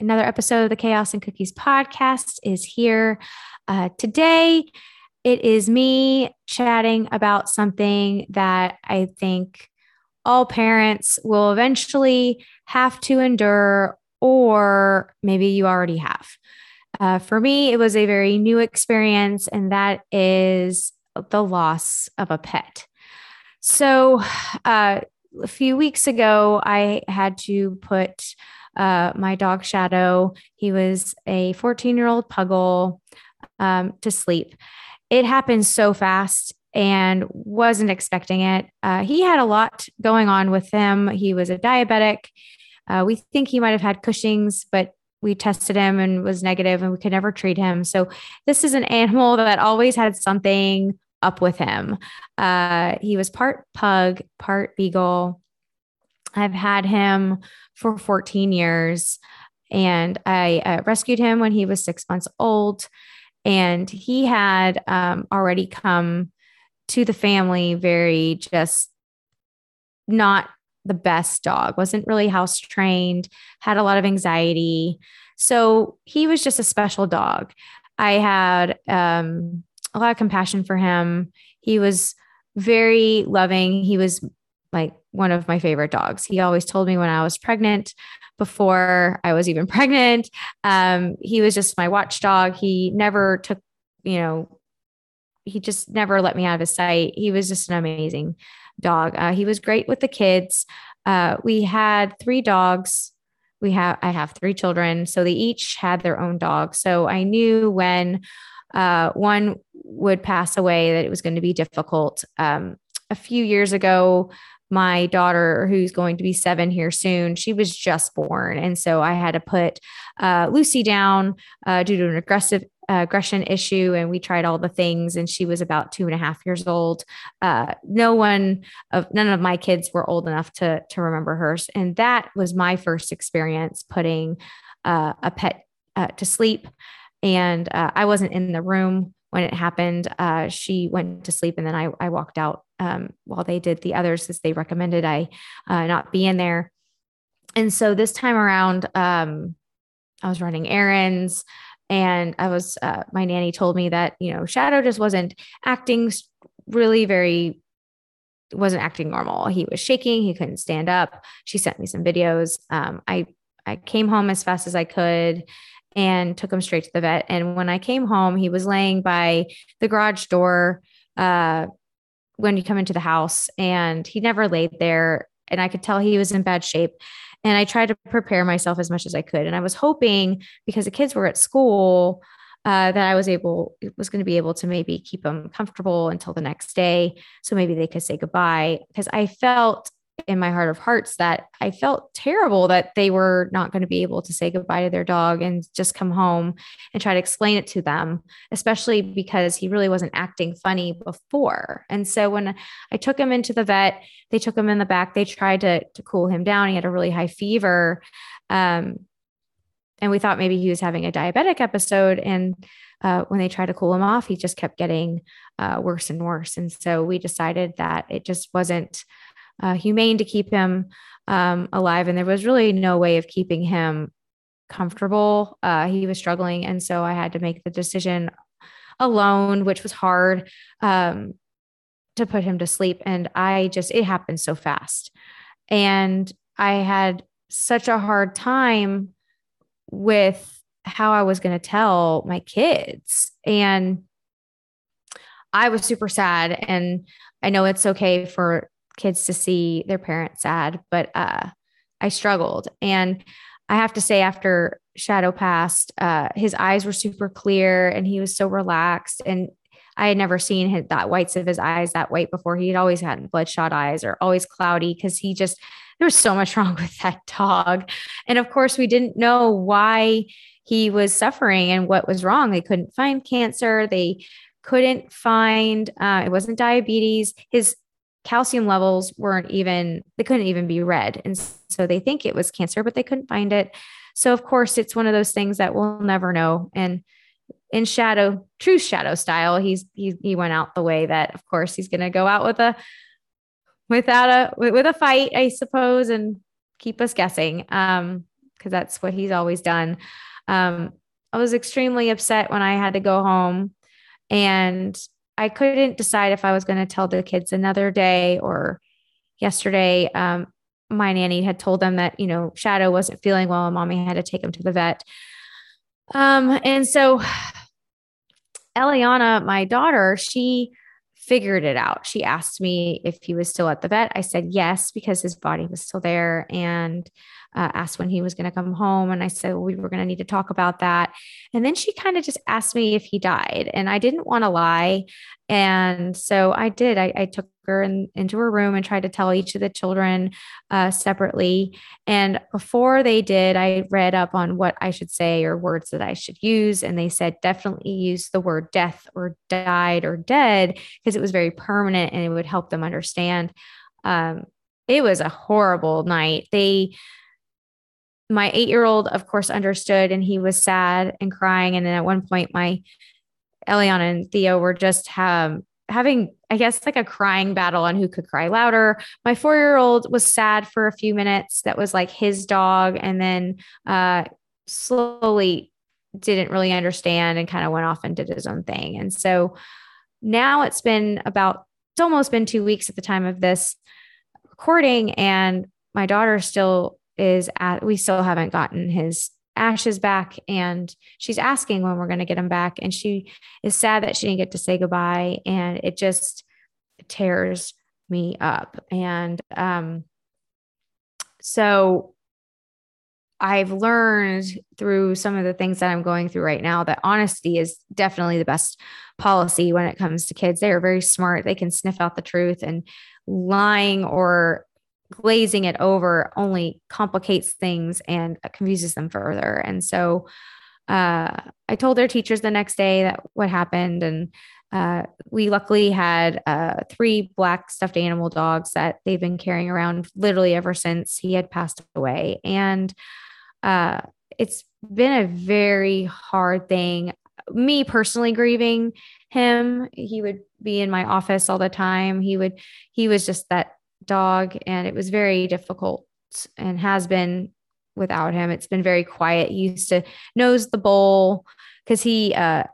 Another episode of the Chaos and Cookies podcast is here. Uh, today, it is me chatting about something that I think all parents will eventually have to endure, or maybe you already have. Uh, for me, it was a very new experience, and that is the loss of a pet. So, uh, a few weeks ago, I had to put uh, my dog Shadow, he was a 14 year old puggle, um, to sleep. It happened so fast and wasn't expecting it. Uh, he had a lot going on with him. He was a diabetic. Uh, we think he might have had Cushing's, but we tested him and was negative and we could never treat him. So this is an animal that always had something up with him. Uh, he was part pug, part beagle. I've had him for 14 years and I uh, rescued him when he was six months old. And he had um, already come to the family very just not the best dog, wasn't really house trained, had a lot of anxiety. So he was just a special dog. I had um, a lot of compassion for him. He was very loving. He was like one of my favorite dogs. He always told me when I was pregnant, before I was even pregnant. Um, he was just my watchdog. He never took, you know, he just never let me out of his sight. He was just an amazing dog. Uh, he was great with the kids. Uh, we had three dogs. We have I have three children, so they each had their own dog. So I knew when uh, one would pass away that it was going to be difficult. Um, a few years ago, my daughter, who's going to be seven here soon, she was just born. And so I had to put uh, Lucy down uh, due to an aggressive uh, aggression issue. And we tried all the things. And she was about two and a half years old. Uh, no one of none of my kids were old enough to, to remember hers. And that was my first experience putting uh, a pet uh, to sleep. And I wasn't in the room when it happened. she went to sleep and then I, I walked out um, while they did the others as they recommended I uh, not be in there. And so this time around, um, I was running errands and I was, uh, my nanny told me that, you know, Shadow just wasn't acting really very, wasn't acting normal. He was shaking. He couldn't stand up. She sent me some videos. Um, I, I came home as fast as I could and took him straight to the vet. And when I came home, he was laying by the garage door, uh, when you come into the house and he never laid there and I could tell he was in bad shape. And I tried to prepare myself as much as I could. And I was hoping because the kids were at school uh, that I was able was going to be able to maybe keep them comfortable until the next day, so maybe they could say goodbye. Because I felt in my heart of hearts that I felt terrible that they were not going to be able to say goodbye to their dog and just come home and try to explain it to them, especially because he really wasn't acting funny before. And so when I took him into the vet, they took him in the back, they tried to, to cool him down. He had a really high fever. Um, and we thought maybe he was having a diabetic episode. And uh, when they tried to cool him off, he just kept getting uh, worse and worse. And so we decided that it just wasn't uh, humane to keep him um, alive. And there was really no way of keeping him comfortable. Uh, he was struggling. And so I had to make the decision alone, which was hard um, to put him to sleep. And I just, it happened so fast. And I had such a hard time with how I was going to tell my kids. And I was super sad. And I know it's okay for kids to see their parents sad, but uh, I struggled. And I have to say, after Shadow passed, uh, his eyes were super clear and he was so relaxed. And I had never seen his, that whites of his eyes that white before. He had always had bloodshot eyes or always cloudy because he just, there was so much wrong with that dog. And of course, we didn't know why he was suffering and what was wrong. They couldn't find cancer. They couldn't find, uh, it wasn't diabetes. His calcium levels weren't even, they couldn't even be read. And so they think it was cancer, but they couldn't find it. So, of course, it's one of those things that we'll never know. And in shadow, true shadow style, he's he he went out the way that, of course, he's going to go out with a without a with a fight, I suppose, and keep us guessing. Um, because that's what he's always done. Um, I was extremely upset when I had to go home and I couldn't decide if I was going to tell the kids another day or yesterday. Um, my nanny had told them that, you know, Shadow wasn't feeling well and mommy had to take him to the vet. Um, and so Eliana, my daughter, she figured it out. She asked me if he was still at the vet. I said yes, because his body was still there. And uh, asked when he was going to come home. And I said, well, we were going to need to talk about that. And then she kind of just asked me if he died. And I didn't want to lie. And so I did. I, I took her in, into her room and tried to tell each of the children uh, separately. And before they did, I read up on what I should say or words that I should use. And they said definitely use the word death or died or dead because it was very permanent and it would help them understand. Um, it was a horrible night. They my eight year old, of course, understood and he was sad and crying. And then at one point, my Eliana and Theo were just um, having, I guess, like a crying battle on who could cry louder. My four year old was sad for a few minutes. That was like his dog. And then uh, slowly didn't really understand and kind of went off and did his own thing. And so now it's been about, it's almost been two weeks at the time of this recording. And my daughter still is at, we still haven't gotten his ashes back and she's asking when we're going to get him back and she is sad that she didn't get to say goodbye and it just tears me up and um so I've learned through some of the things that I'm going through right now that honesty is definitely the best policy when it comes to kids. They are very smart. They can sniff out the truth and lying or glazing it over only complicates things and confuses them further. And so uh, I told their teachers the next day that what happened. And uh, we luckily had uh, three black stuffed animal dogs that they've been carrying around literally ever since he had passed away. And uh, it's been a very hard thing. Me personally grieving him, he would be in my office all the time. He would, he was just that dog and it was very difficult and has been without him. It's been very quiet. He used to nose the bowl because he uh,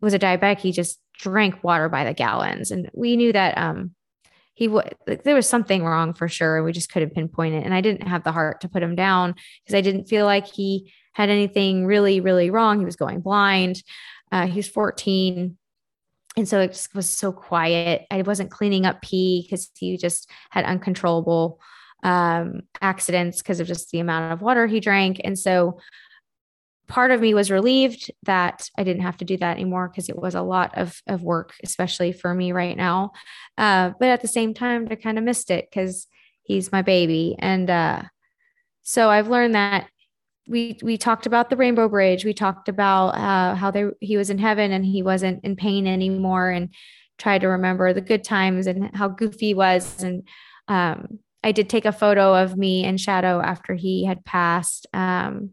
was a diabetic. He just drank water by the gallons, and we knew that um, he would. Like, there was something wrong for sure. And we just couldn't pinpoint it, and I didn't have the heart to put him down because I didn't feel like he had anything really, really wrong. He was going blind. Uh, he was 14 and so it just was so quiet. I wasn't cleaning up pee because he just had uncontrollable um, accidents because of just the amount of water he drank. And so part of me was relieved that I didn't have to do that anymore because it was a lot of, of work, especially for me right now. Uh, but at the same time, I kind of missed it because he's my baby. And uh, so I've learned that we we talked about the rainbow bridge. We talked about uh, how they he was in heaven and he wasn't in pain anymore and tried to remember the good times and how goofy he was. And um, i did take a photo of me and shadow after he had passed um,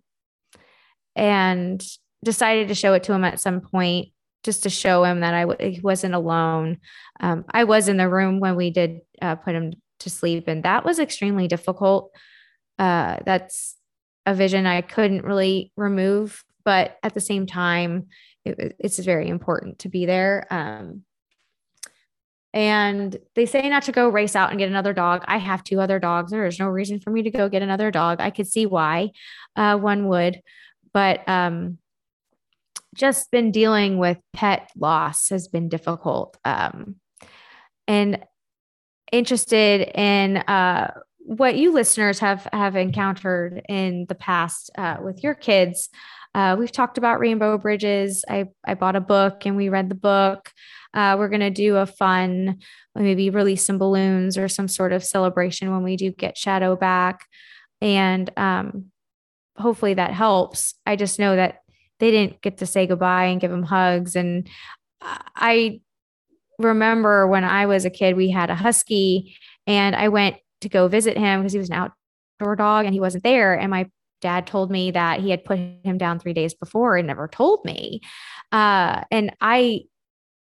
and decided to show it to him at some point just to show him that I w- he wasn't alone. Um, i was in the room when we did uh, put him to sleep and that was extremely difficult. Uh, that's a vision I couldn't really remove, but at the same time, it, it's very important to be there. Um, and they say not to go race out and get another dog. I have two other dogs. There is no reason for me to go get another dog. I could see why uh, one would, but um, just been dealing with pet loss has been difficult. Um, and interested in uh, what you listeners have have encountered in the past uh, with your kids. Uh, we've talked about rainbow bridges. I I bought a book and we read the book. Uh, we're gonna do a fun, maybe release some balloons or some sort of celebration when we do get Shadow back, and um, hopefully that helps. I just know that they didn't get to say goodbye and give them hugs. And I remember when I was a kid, we had a husky and I went to go visit him because he was an outdoor dog and he wasn't there. And my dad told me that he had put him down three days before and never told me. Uh, and I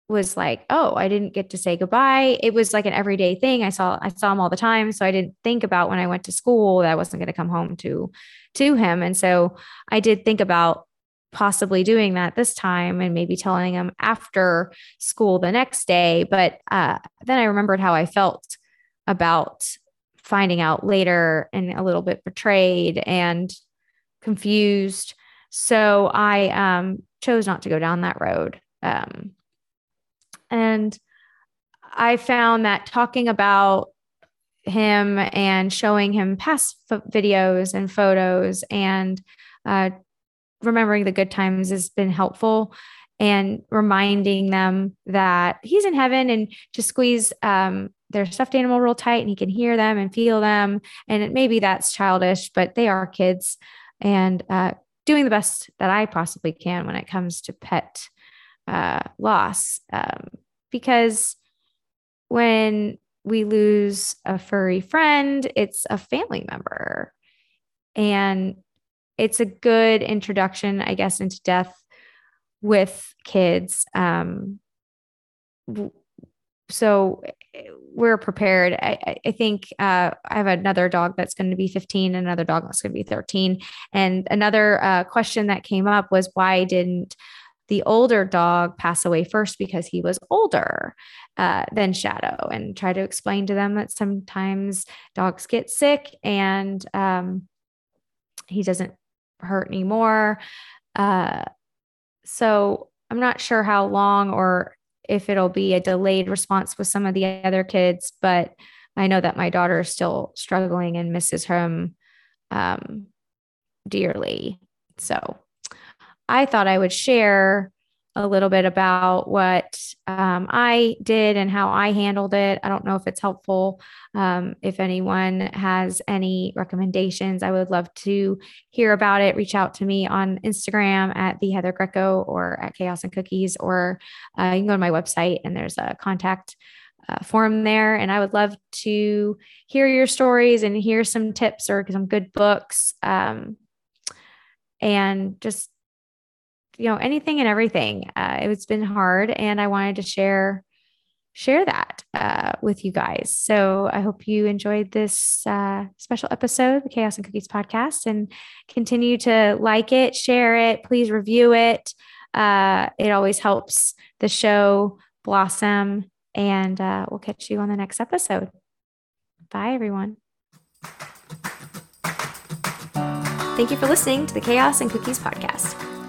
was like, oh, I didn't get to say goodbye. It was like an everyday thing. I saw I saw him all the time, so I didn't think about when I went to school that I wasn't going to come home to to him. And so I did think about possibly doing that this time and maybe telling him after school the next day. But uh, then I remembered how I felt about finding out later and a little bit betrayed and confused. So I um, chose not to go down that road. Um, and I found that talking about him and showing him past videos and photos and uh, remembering the good times has been helpful and reminding them that he's in heaven and to squeeze um, their stuffed animal real tight and he can hear them and feel them. And maybe that's childish, but they are kids and uh, doing the best that I possibly can when it comes to pet uh, loss. Um, because when we lose a furry friend, it's a family member. And it's a good introduction, I guess, into death with kids. Um, so we're prepared. I, I think uh, I have another dog that's going to be 15, and another dog that's going to be 13. And another uh, question that came up was why didn't the older dog pass away first because he was older uh, than Shadow, and try to explain to them that sometimes dogs get sick and um, he doesn't hurt anymore. Uh, so I'm not sure how long or if it'll be a delayed response with some of the other kids, but I know that my daughter is still struggling and misses him um, dearly. So I thought I would share a little bit about what um, I did and how I handled it. I don't know if it's helpful. Um, if anyone has any recommendations, I would love to hear about it. Reach out to me on Instagram at the Heather Greco or at Chaos and Cookies, or uh, you can go to my website and there's a contact uh, form there. And I would love to hear your stories and hear some tips or some good books. Um, and just you know anything and everything. Uh, it's been hard and i wanted to share share that uh, with you guys. So i hope you enjoyed this uh, special episode of the chaos and cookies podcast and continue to like it share it please review it. Uh, it always helps the show blossom and uh, we'll catch you on the next episode. Bye everyone. Thank you for listening to the chaos and cookies podcast